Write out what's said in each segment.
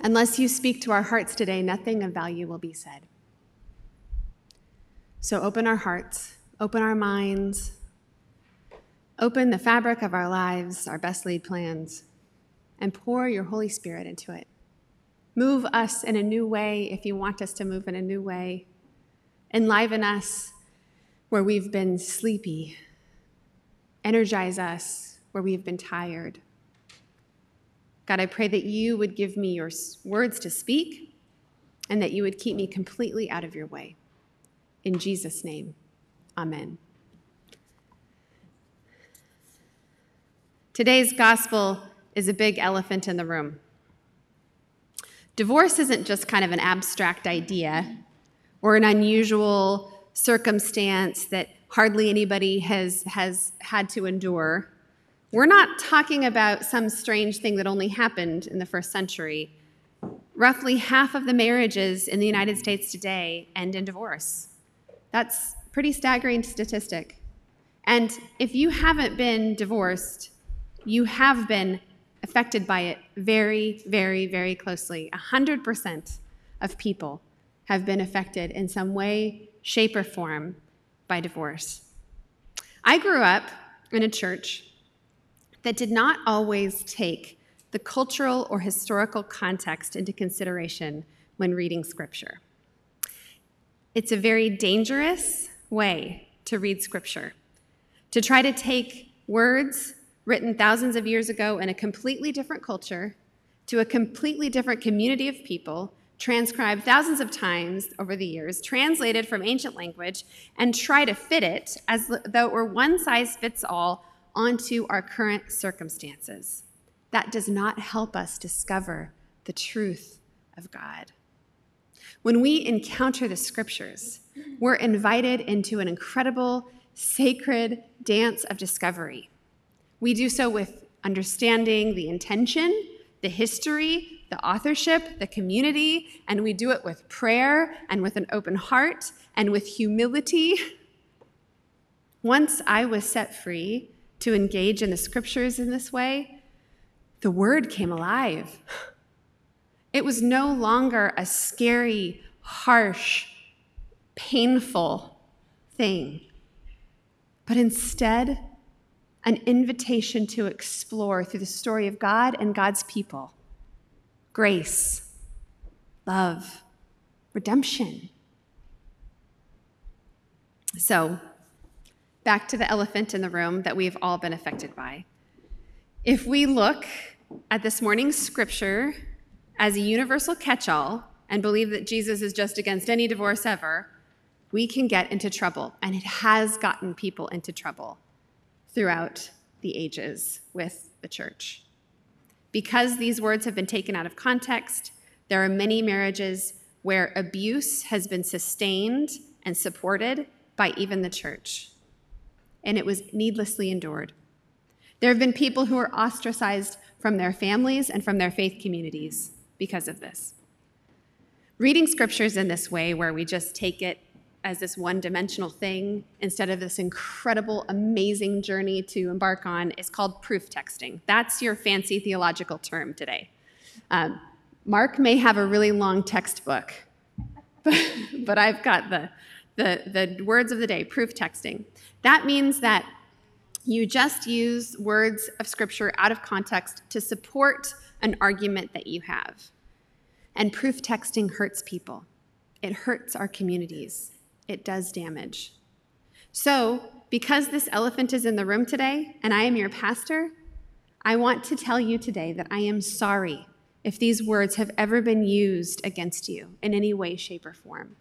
Unless you speak to our hearts today, nothing of value will be said. So open our hearts, open our minds, open the fabric of our lives, our best laid plans, and pour your Holy Spirit into it. Move us in a new way if you want us to move in a new way. Enliven us where we've been sleepy. Energize us where we've been tired. God, I pray that you would give me your words to speak and that you would keep me completely out of your way. In Jesus' name, amen. Today's gospel is a big elephant in the room. Divorce isn't just kind of an abstract idea or an unusual circumstance that hardly anybody has, has had to endure. We're not talking about some strange thing that only happened in the first century. Roughly half of the marriages in the United States today end in divorce. That's pretty staggering statistic. And if you haven't been divorced, you have been affected by it very, very, very closely. 100% of people have been affected in some way, shape, or form by divorce. I grew up in a church that did not always take the cultural or historical context into consideration when reading scripture. It's a very dangerous way to read scripture, to try to take words written thousands of years ago in a completely different culture to a completely different community of people, transcribed thousands of times over the years, translated from ancient language, and try to fit it as though it were one size fits all onto our current circumstances. That does not help us discover the truth of God. When we encounter the scriptures, we're invited into an incredible, sacred dance of discovery we do so with understanding the intention, the history, the authorship, the community, and we do it with prayer and with an open heart and with humility. Once I was set free to engage in the scriptures in this way, the word came alive. It was no longer a scary, harsh, painful thing, but instead, an invitation to explore through the story of God and God's people grace, love, redemption. So, back to the elephant in the room that we've all been affected by. If we look at this morning's scripture as a universal catch all and believe that Jesus is just against any divorce ever, we can get into trouble. And it has gotten people into trouble throughout the ages with the church. Because these words have been taken out of context, there are many marriages where abuse has been sustained and supported by even the church, and it was needlessly endured. There have been people who were ostracized from their families and from their faith communities because of this. Reading scriptures in this way, where we just take it as this one dimensional thing instead of this incredible, amazing journey to embark on is called proof texting. That's your fancy theological term today. Um, Mark may have a really long textbook, but, but I've got the, the, the words of the day proof texting. That means that you just use words of scripture out of context to support an argument that you have. And proof texting hurts people, it hurts our communities it does damage. So, because this elephant is in the room today and I am your pastor, I want to tell you today that I am sorry if these words have ever been used against you in any way, shape, or form.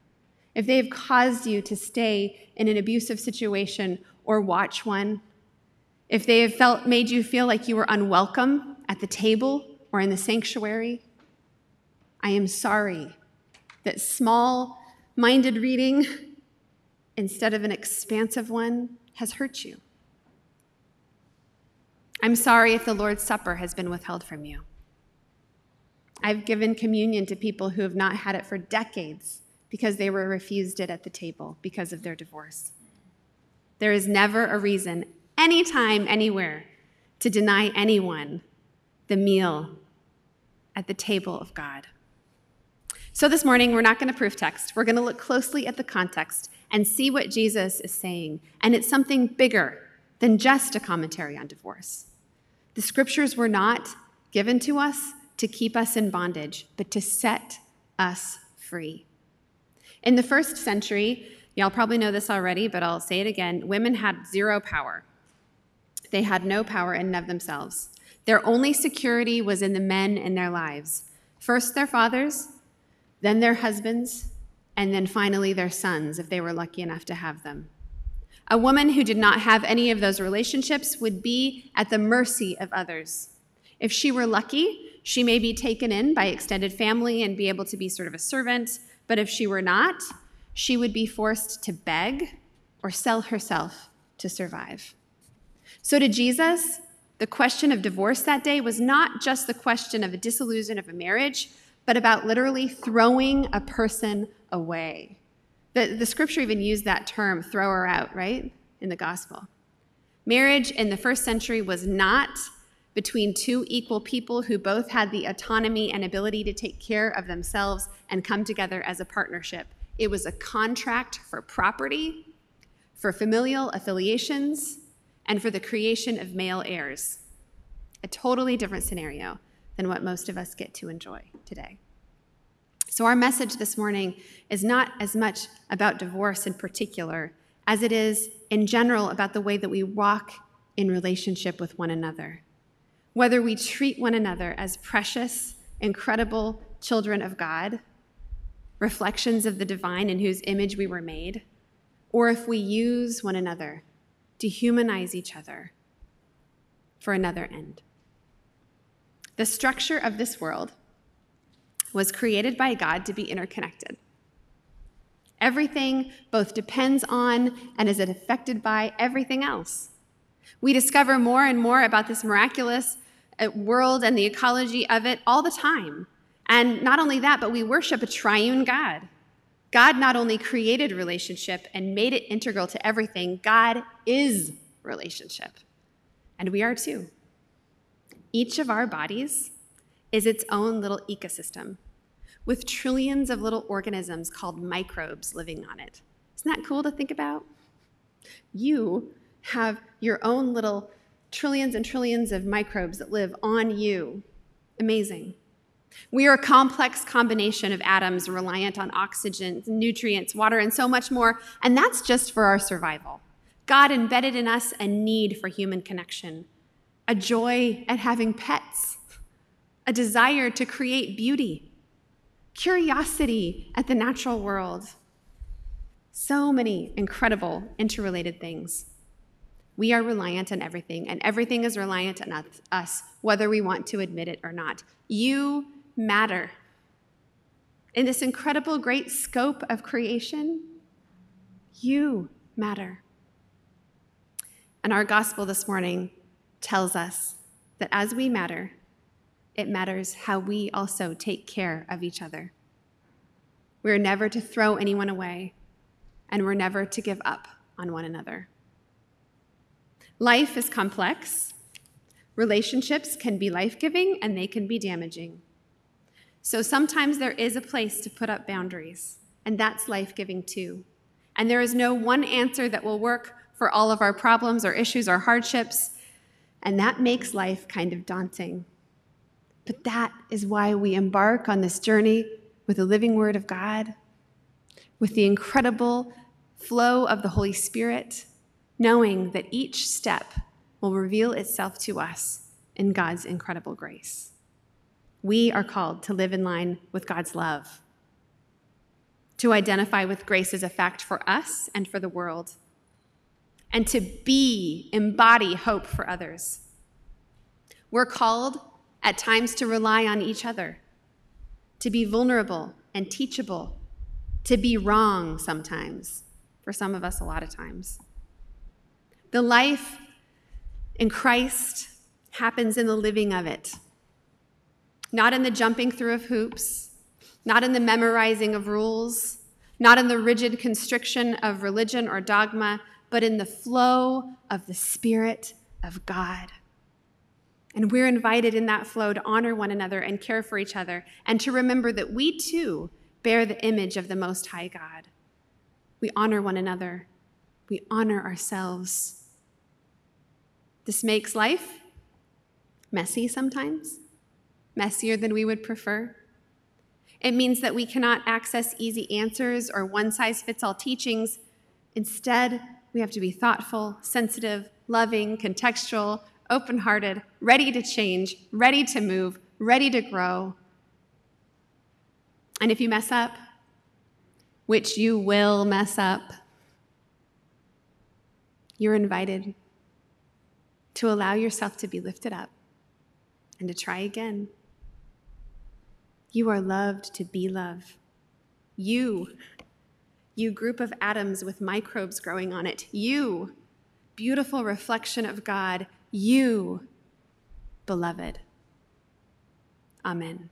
If they have caused you to stay in an abusive situation or watch one, if they have felt, made you feel like you were unwelcome at the table or in the sanctuary, I am sorry that small minded reading instead of an expansive one has hurt you. I'm sorry if the Lord's Supper has been withheld from you. I've given communion to people who have not had it for decades because they were refused it at the table because of their divorce. There is never a reason, anytime, anywhere, to deny anyone the meal at the table of God. So this morning, we're not going to proof text. We're going to look closely at the context and see what Jesus is saying. And it's something bigger than just a commentary on divorce. The scriptures were not given to us to keep us in bondage, but to set us free. In the first century, y'all probably know this already, but I'll say it again women had zero power. They had no power in and of themselves. Their only security was in the men in their lives first their fathers, then their husbands, and then finally their sons, if they were lucky enough to have them. A woman who did not have any of those relationships would be at the mercy of others. If she were lucky, she may be taken in by extended family and be able to be sort of a servant, but if she were not, she would be forced to beg or sell herself to survive. So, to Jesus, the question of divorce that day was not just the question of a dissolution of a marriage, but about literally throwing a person away. The, the scripture even used that term, throw her out, right, in the gospel. Marriage in the first century was not between two equal people who both had the autonomy and ability to take care of themselves and come together as a partnership. It was a contract for property, for familial affiliations, and for the creation of male heirs. A totally different scenario than what most of us get to enjoy today. So, our message this morning is not as much about divorce in particular as it is in general about the way that we walk in relationship with one another. Whether we treat one another as precious, incredible children of God, reflections of the divine in whose image we were made, or if we use one another to humanize each other for another end. The structure of this world was created by God to be interconnected. Everything both depends on and is affected by everything else. We discover more and more about this miraculous world and the ecology of it all the time. And not only that, but we worship a triune God. God not only created relationship and made it integral to everything, God is relationship. And we are too. Each of our bodies is its own little ecosystem with trillions of little organisms called microbes living on it. Isn't that cool to think about? You have your own little trillions and trillions of microbes that live on you. Amazing. We are a complex combination of atoms reliant on oxygen, nutrients, water, and so much more, and that's just for our survival. God embedded in us a need for human connection, a joy at having pets, a desire to create beauty, curiosity at the natural world. So many incredible interrelated things. We are reliant on everything, and everything is reliant on us, whether we want to admit it or not. You matter. In this incredible, great scope of creation, you matter. And our gospel this morning tells us that as we matter, it matters how we also take care of each other. We're never to throw anyone away, and we're never to give up on one another. Life is complex. Relationships can be life giving and they can be damaging. So sometimes there is a place to put up boundaries, and that's life giving too. And there is no one answer that will work for all of our problems or issues or hardships, and that makes life kind of daunting. But that is why we embark on this journey with the living Word of God, with the incredible flow of the Holy Spirit, knowing that each step will reveal itself to us in God's incredible grace. We are called to live in line with God's love, to identify with grace as a fact for us and for the world, and to be, embody hope for others. We're called at times to rely on each other, to be vulnerable and teachable, to be wrong sometimes, for some of us, a lot of times. The life in Christ happens in the living of it, not in the jumping through of hoops, not in the memorizing of rules, not in the rigid constriction of religion or dogma, but in the flow of the Spirit of God. And we're invited in that flow to honor one another and care for each other and to remember that we too bear the image of the Most High God. We honor one another, we honor ourselves. This makes life messy sometimes, messier than we would prefer. It means that we cannot access easy answers or one size fits all teachings. Instead, we have to be thoughtful, sensitive, loving, contextual, open hearted, ready to change, ready to move, ready to grow. And if you mess up, which you will mess up, you're invited to allow yourself to be lifted up and to try again. You are loved to be love. You, you group of atoms with microbes growing on it. You, beautiful reflection of God. You, beloved. Amen.